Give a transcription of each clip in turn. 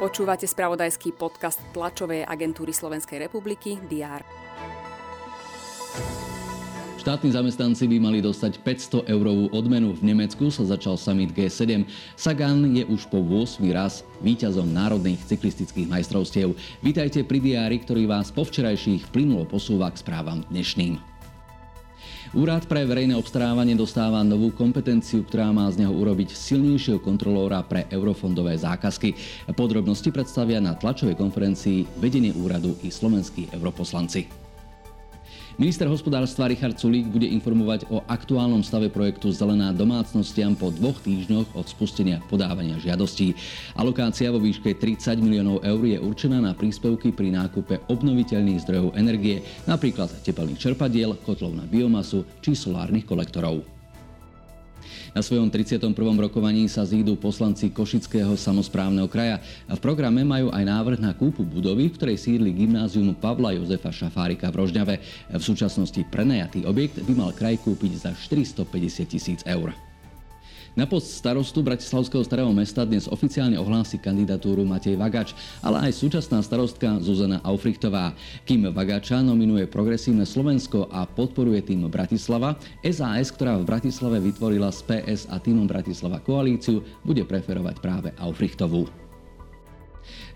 Počúvate spravodajský podcast tlačovej agentúry Slovenskej republiky DR. Štátni zamestnanci by mali dostať 500 eurovú odmenu. V Nemecku sa začal summit G7. Sagan je už po 8 raz víťazom národných cyklistických majstrovstiev. Vítajte pri diári, ktorý vás po včerajších plynulo posúva k správam dnešným. Úrad pre verejné obstarávanie dostáva novú kompetenciu, ktorá má z neho urobiť silnejšieho kontrolóra pre eurofondové zákazky. Podrobnosti predstavia na tlačovej konferencii vedenie úradu i slovenskí europoslanci. Minister hospodárstva Richard Sulík bude informovať o aktuálnom stave projektu Zelená domácnostiam po dvoch týždňoch od spustenia podávania žiadostí. Alokácia vo výške 30 miliónov eur je určená na príspevky pri nákupe obnoviteľných zdrojov energie, napríklad tepelných čerpadiel, kotlov na biomasu či solárnych kolektorov. Na svojom 31. rokovaní sa zídu poslanci Košického samozprávneho kraja. V programe majú aj návrh na kúpu budovy, v ktorej sídli gymnázium Pavla Jozefa Šafárika v Rožňave. V súčasnosti prenajatý objekt by mal kraj kúpiť za 450 tisíc eur. Na post starostu Bratislavského starého mesta dnes oficiálne ohlási kandidatúru Matej Vagač, ale aj súčasná starostka Zuzana Aufrichtová. Kým Vagača nominuje Progresívne Slovensko a podporuje tým Bratislava, SAS, ktorá v Bratislave vytvorila z PS a týmom Bratislava koalíciu, bude preferovať práve Aufrichtovú.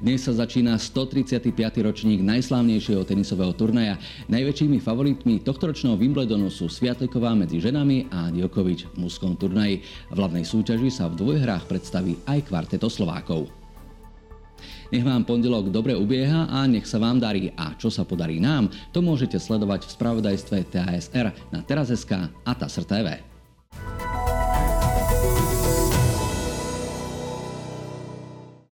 Dnes sa začína 135. ročník najslávnejšieho tenisového turnaja. Najväčšími favoritmi tohtoročného Wimbledonu sú Sviateková medzi ženami a Djokovič v mužskom turnaji. V hlavnej súťaži sa v dvojhrách predstaví aj kvarteto Slovákov. Nech vám pondelok dobre ubieha a nech sa vám darí. A čo sa podarí nám, to môžete sledovať v spravodajstve TASR na teraz.sk a TASR TV.